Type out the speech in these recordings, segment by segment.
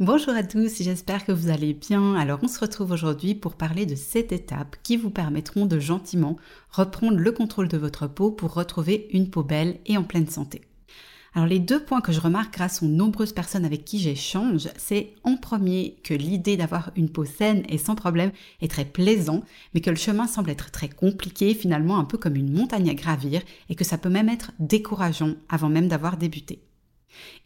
Bonjour à tous, j'espère que vous allez bien. Alors on se retrouve aujourd'hui pour parler de cette étapes qui vous permettront de gentiment reprendre le contrôle de votre peau pour retrouver une peau belle et en pleine santé. Alors les deux points que je remarque grâce aux nombreuses personnes avec qui j'échange, c'est en premier que l'idée d'avoir une peau saine et sans problème est très plaisant, mais que le chemin semble être très compliqué, finalement un peu comme une montagne à gravir, et que ça peut même être décourageant avant même d'avoir débuté.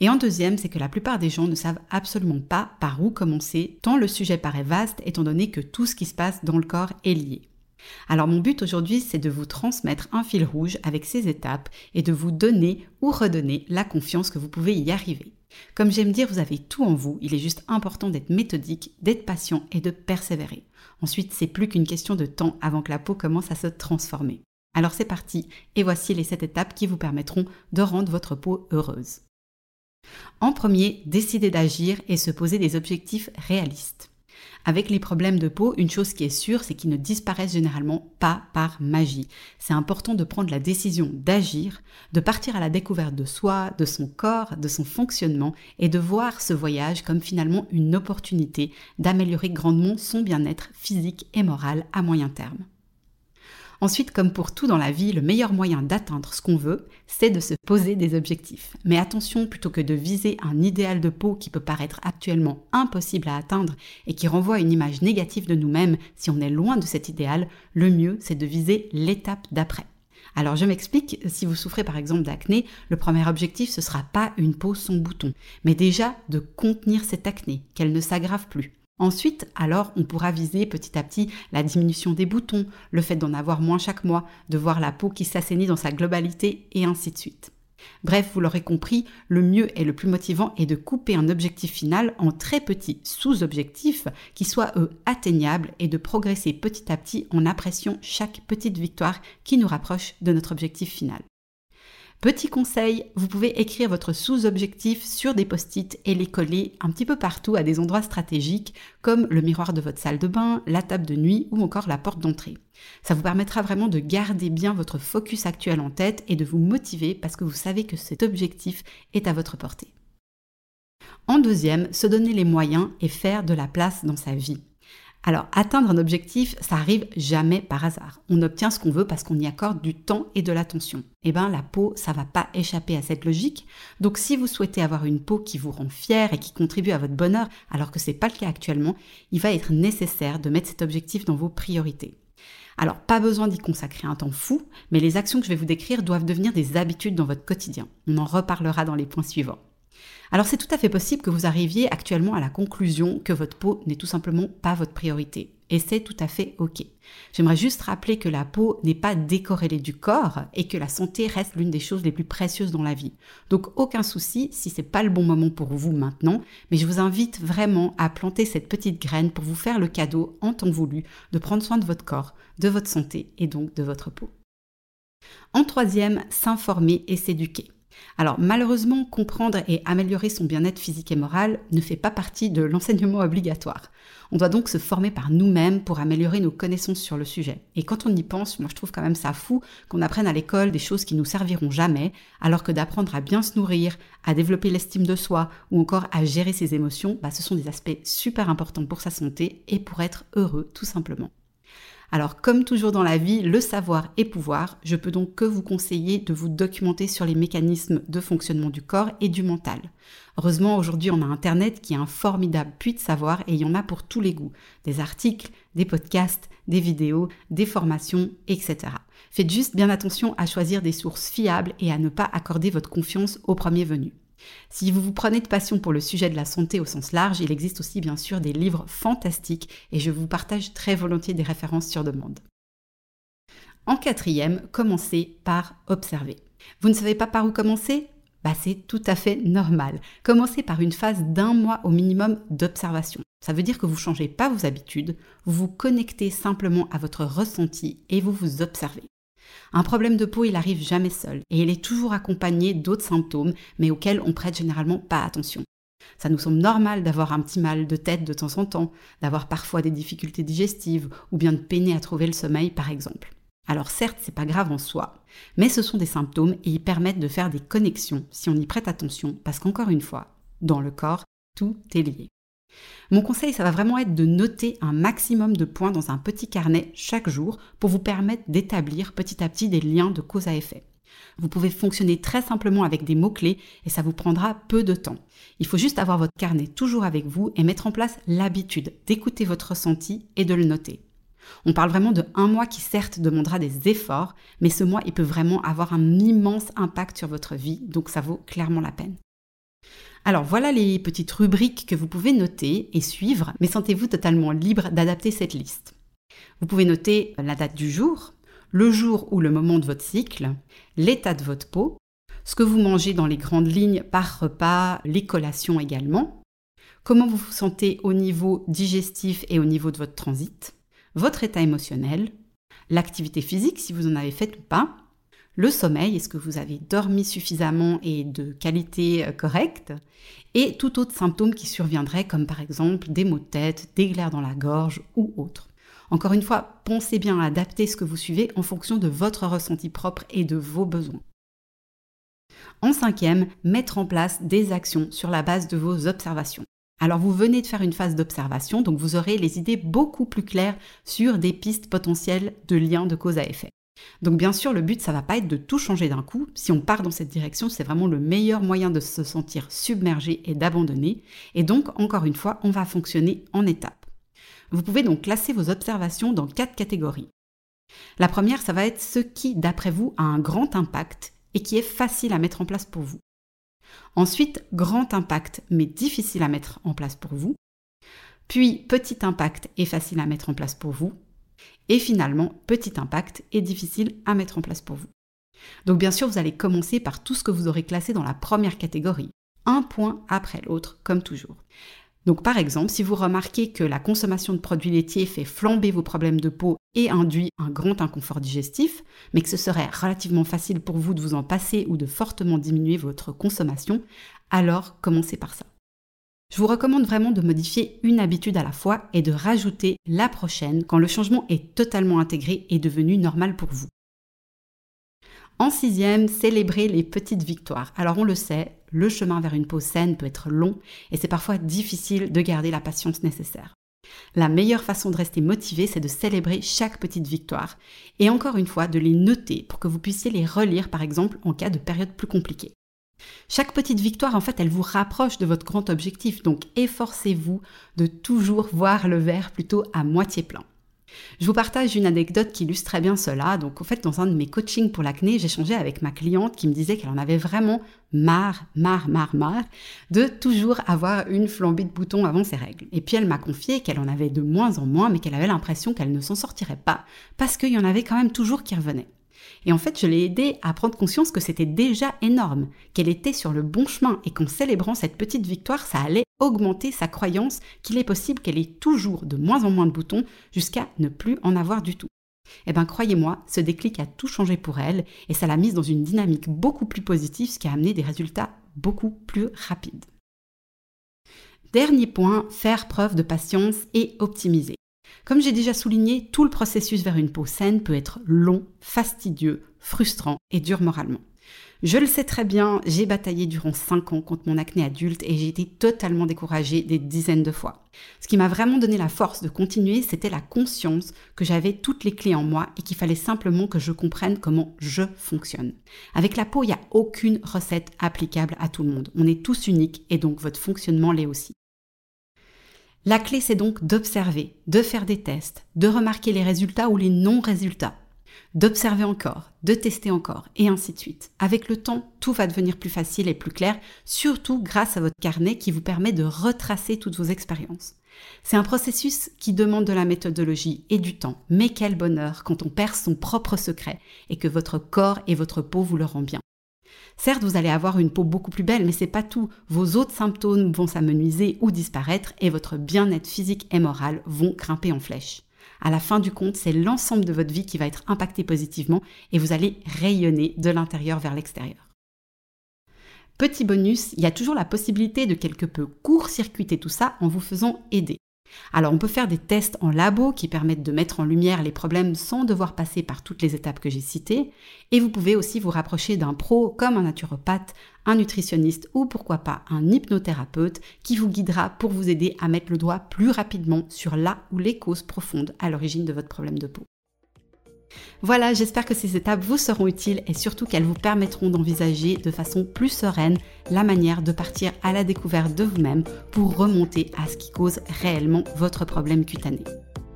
Et en deuxième, c'est que la plupart des gens ne savent absolument pas par où commencer, tant le sujet paraît vaste étant donné que tout ce qui se passe dans le corps est lié. Alors mon but aujourd'hui, c'est de vous transmettre un fil rouge avec ces étapes et de vous donner ou redonner la confiance que vous pouvez y arriver. Comme j'aime dire, vous avez tout en vous, il est juste important d'être méthodique, d'être patient et de persévérer. Ensuite, c'est plus qu'une question de temps avant que la peau commence à se transformer. Alors c'est parti, et voici les 7 étapes qui vous permettront de rendre votre peau heureuse. En premier, décider d'agir et se poser des objectifs réalistes. Avec les problèmes de peau, une chose qui est sûre, c'est qu'ils ne disparaissent généralement pas par magie. C'est important de prendre la décision d'agir, de partir à la découverte de soi, de son corps, de son fonctionnement et de voir ce voyage comme finalement une opportunité d'améliorer grandement son bien-être physique et moral à moyen terme. Ensuite, comme pour tout dans la vie, le meilleur moyen d'atteindre ce qu'on veut, c'est de se poser des objectifs. Mais attention, plutôt que de viser un idéal de peau qui peut paraître actuellement impossible à atteindre et qui renvoie une image négative de nous-mêmes si on est loin de cet idéal, le mieux, c'est de viser l'étape d'après. Alors je m'explique, si vous souffrez par exemple d'acné, le premier objectif ce sera pas une peau sans bouton, mais déjà de contenir cette acné, qu'elle ne s'aggrave plus. Ensuite, alors, on pourra viser petit à petit la diminution des boutons, le fait d'en avoir moins chaque mois, de voir la peau qui s'assainit dans sa globalité, et ainsi de suite. Bref, vous l'aurez compris, le mieux et le plus motivant est de couper un objectif final en très petits sous-objectifs qui soient eux atteignables et de progresser petit à petit en appréciant chaque petite victoire qui nous rapproche de notre objectif final. Petit conseil, vous pouvez écrire votre sous-objectif sur des post-it et les coller un petit peu partout à des endroits stratégiques comme le miroir de votre salle de bain, la table de nuit ou encore la porte d'entrée. Ça vous permettra vraiment de garder bien votre focus actuel en tête et de vous motiver parce que vous savez que cet objectif est à votre portée. En deuxième, se donner les moyens et faire de la place dans sa vie. Alors, atteindre un objectif, ça arrive jamais par hasard. On obtient ce qu'on veut parce qu'on y accorde du temps et de l'attention. Eh bien, la peau, ça va pas échapper à cette logique. Donc, si vous souhaitez avoir une peau qui vous rend fière et qui contribue à votre bonheur, alors que c'est pas le cas actuellement, il va être nécessaire de mettre cet objectif dans vos priorités. Alors, pas besoin d'y consacrer un temps fou, mais les actions que je vais vous décrire doivent devenir des habitudes dans votre quotidien. On en reparlera dans les points suivants. Alors c'est tout à fait possible que vous arriviez actuellement à la conclusion que votre peau n'est tout simplement pas votre priorité. Et c'est tout à fait OK. J'aimerais juste rappeler que la peau n'est pas décorrélée du corps et que la santé reste l'une des choses les plus précieuses dans la vie. Donc aucun souci si c'est pas le bon moment pour vous maintenant, mais je vous invite vraiment à planter cette petite graine pour vous faire le cadeau en temps voulu de prendre soin de votre corps, de votre santé et donc de votre peau. En troisième, s'informer et s'éduquer. Alors malheureusement, comprendre et améliorer son bien-être physique et moral ne fait pas partie de l'enseignement obligatoire. On doit donc se former par nous-mêmes pour améliorer nos connaissances sur le sujet. Et quand on y pense, moi je trouve quand même ça fou qu'on apprenne à l'école des choses qui nous serviront jamais, alors que d'apprendre à bien se nourrir, à développer l'estime de soi ou encore à gérer ses émotions, bah, ce sont des aspects super importants pour sa santé et pour être heureux tout simplement. Alors comme toujours dans la vie, le savoir est pouvoir, je peux donc que vous conseiller de vous documenter sur les mécanismes de fonctionnement du corps et du mental. Heureusement, aujourd'hui, on a Internet qui est un formidable puits de savoir et il y en a pour tous les goûts. Des articles, des podcasts, des vidéos, des formations, etc. Faites juste bien attention à choisir des sources fiables et à ne pas accorder votre confiance au premier venu. Si vous vous prenez de passion pour le sujet de la santé au sens large, il existe aussi bien sûr des livres fantastiques et je vous partage très volontiers des références sur demande. En quatrième, commencez par observer. Vous ne savez pas par où commencer? Bah, c'est tout à fait normal. Commencez par une phase d'un mois au minimum d'observation. Ça veut dire que vous ne changez pas vos habitudes, vous vous connectez simplement à votre ressenti et vous vous observez. Un problème de peau, il arrive jamais seul et il est toujours accompagné d'autres symptômes, mais auxquels on prête généralement pas attention. Ça nous semble normal d'avoir un petit mal de tête de temps en temps, d'avoir parfois des difficultés digestives ou bien de peiner à trouver le sommeil par exemple. Alors certes, c'est pas grave en soi, mais ce sont des symptômes et ils permettent de faire des connexions si on y prête attention parce qu'encore une fois, dans le corps, tout est lié. Mon conseil, ça va vraiment être de noter un maximum de points dans un petit carnet chaque jour pour vous permettre d'établir petit à petit des liens de cause à effet. Vous pouvez fonctionner très simplement avec des mots-clés et ça vous prendra peu de temps. Il faut juste avoir votre carnet toujours avec vous et mettre en place l'habitude d'écouter votre ressenti et de le noter. On parle vraiment de un mois qui certes demandera des efforts, mais ce mois il peut vraiment avoir un immense impact sur votre vie, donc ça vaut clairement la peine. Alors voilà les petites rubriques que vous pouvez noter et suivre, mais sentez-vous totalement libre d'adapter cette liste. Vous pouvez noter la date du jour, le jour ou le moment de votre cycle, l'état de votre peau, ce que vous mangez dans les grandes lignes par repas, les collations également, comment vous vous sentez au niveau digestif et au niveau de votre transit, votre état émotionnel, l'activité physique si vous en avez fait ou pas, le sommeil, est-ce que vous avez dormi suffisamment et de qualité euh, correcte, et tout autre symptôme qui surviendrait comme par exemple des maux de tête, des glaires dans la gorge ou autre. Encore une fois, pensez bien à adapter ce que vous suivez en fonction de votre ressenti propre et de vos besoins. En cinquième, mettre en place des actions sur la base de vos observations. Alors vous venez de faire une phase d'observation, donc vous aurez les idées beaucoup plus claires sur des pistes potentielles de liens de cause à effet. Donc bien sûr, le but, ça va pas être de tout changer d'un coup. Si on part dans cette direction, c'est vraiment le meilleur moyen de se sentir submergé et d'abandonner. Et donc, encore une fois, on va fonctionner en étapes. Vous pouvez donc classer vos observations dans quatre catégories. La première, ça va être ce qui, d'après vous, a un grand impact et qui est facile à mettre en place pour vous. Ensuite, grand impact mais difficile à mettre en place pour vous. Puis, petit impact et facile à mettre en place pour vous. Et finalement, petit impact et difficile à mettre en place pour vous. Donc bien sûr, vous allez commencer par tout ce que vous aurez classé dans la première catégorie, un point après l'autre, comme toujours. Donc par exemple, si vous remarquez que la consommation de produits laitiers fait flamber vos problèmes de peau et induit un grand inconfort digestif, mais que ce serait relativement facile pour vous de vous en passer ou de fortement diminuer votre consommation, alors commencez par ça. Je vous recommande vraiment de modifier une habitude à la fois et de rajouter la prochaine quand le changement est totalement intégré et devenu normal pour vous. En sixième, célébrer les petites victoires. Alors on le sait, le chemin vers une peau saine peut être long et c'est parfois difficile de garder la patience nécessaire. La meilleure façon de rester motivé, c'est de célébrer chaque petite victoire et encore une fois de les noter pour que vous puissiez les relire par exemple en cas de période plus compliquée. Chaque petite victoire, en fait, elle vous rapproche de votre grand objectif, donc efforcez-vous de toujours voir le verre plutôt à moitié plein. Je vous partage une anecdote qui illustre très bien cela. Donc, en fait, dans un de mes coachings pour l'acné, changé avec ma cliente qui me disait qu'elle en avait vraiment marre, marre, marre, marre de toujours avoir une flambée de boutons avant ses règles. Et puis, elle m'a confié qu'elle en avait de moins en moins, mais qu'elle avait l'impression qu'elle ne s'en sortirait pas parce qu'il y en avait quand même toujours qui revenaient. Et en fait, je l'ai aidée à prendre conscience que c'était déjà énorme, qu'elle était sur le bon chemin et qu'en célébrant cette petite victoire, ça allait augmenter sa croyance qu'il est possible qu'elle ait toujours de moins en moins de boutons jusqu'à ne plus en avoir du tout. Eh bien, croyez-moi, ce déclic a tout changé pour elle et ça l'a mise dans une dynamique beaucoup plus positive, ce qui a amené des résultats beaucoup plus rapides. Dernier point, faire preuve de patience et optimiser. Comme j'ai déjà souligné, tout le processus vers une peau saine peut être long, fastidieux, frustrant et dur moralement. Je le sais très bien, j'ai bataillé durant 5 ans contre mon acné adulte et j'ai été totalement découragée des dizaines de fois. Ce qui m'a vraiment donné la force de continuer, c'était la conscience que j'avais toutes les clés en moi et qu'il fallait simplement que je comprenne comment je fonctionne. Avec la peau, il n'y a aucune recette applicable à tout le monde. On est tous uniques et donc votre fonctionnement l'est aussi. La clé, c'est donc d'observer, de faire des tests, de remarquer les résultats ou les non-résultats, d'observer encore, de tester encore, et ainsi de suite. Avec le temps, tout va devenir plus facile et plus clair, surtout grâce à votre carnet qui vous permet de retracer toutes vos expériences. C'est un processus qui demande de la méthodologie et du temps, mais quel bonheur quand on perd son propre secret et que votre corps et votre peau vous le rendent bien. Certes, vous allez avoir une peau beaucoup plus belle, mais c'est pas tout. Vos autres symptômes vont s'amenuiser ou disparaître et votre bien-être physique et moral vont grimper en flèche. À la fin du compte, c'est l'ensemble de votre vie qui va être impacté positivement et vous allez rayonner de l'intérieur vers l'extérieur. Petit bonus, il y a toujours la possibilité de quelque peu court-circuiter tout ça en vous faisant aider. Alors on peut faire des tests en labo qui permettent de mettre en lumière les problèmes sans devoir passer par toutes les étapes que j'ai citées. Et vous pouvez aussi vous rapprocher d'un pro comme un naturopathe, un nutritionniste ou pourquoi pas un hypnothérapeute qui vous guidera pour vous aider à mettre le doigt plus rapidement sur là ou les causes profondes à l'origine de votre problème de peau. Voilà, j'espère que ces étapes vous seront utiles et surtout qu'elles vous permettront d'envisager de façon plus sereine la manière de partir à la découverte de vous-même pour remonter à ce qui cause réellement votre problème cutané.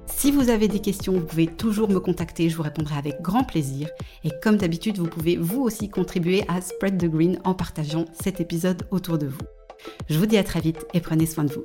Si vous avez des questions, vous pouvez toujours me contacter, je vous répondrai avec grand plaisir. Et comme d'habitude, vous pouvez vous aussi contribuer à Spread the Green en partageant cet épisode autour de vous. Je vous dis à très vite et prenez soin de vous.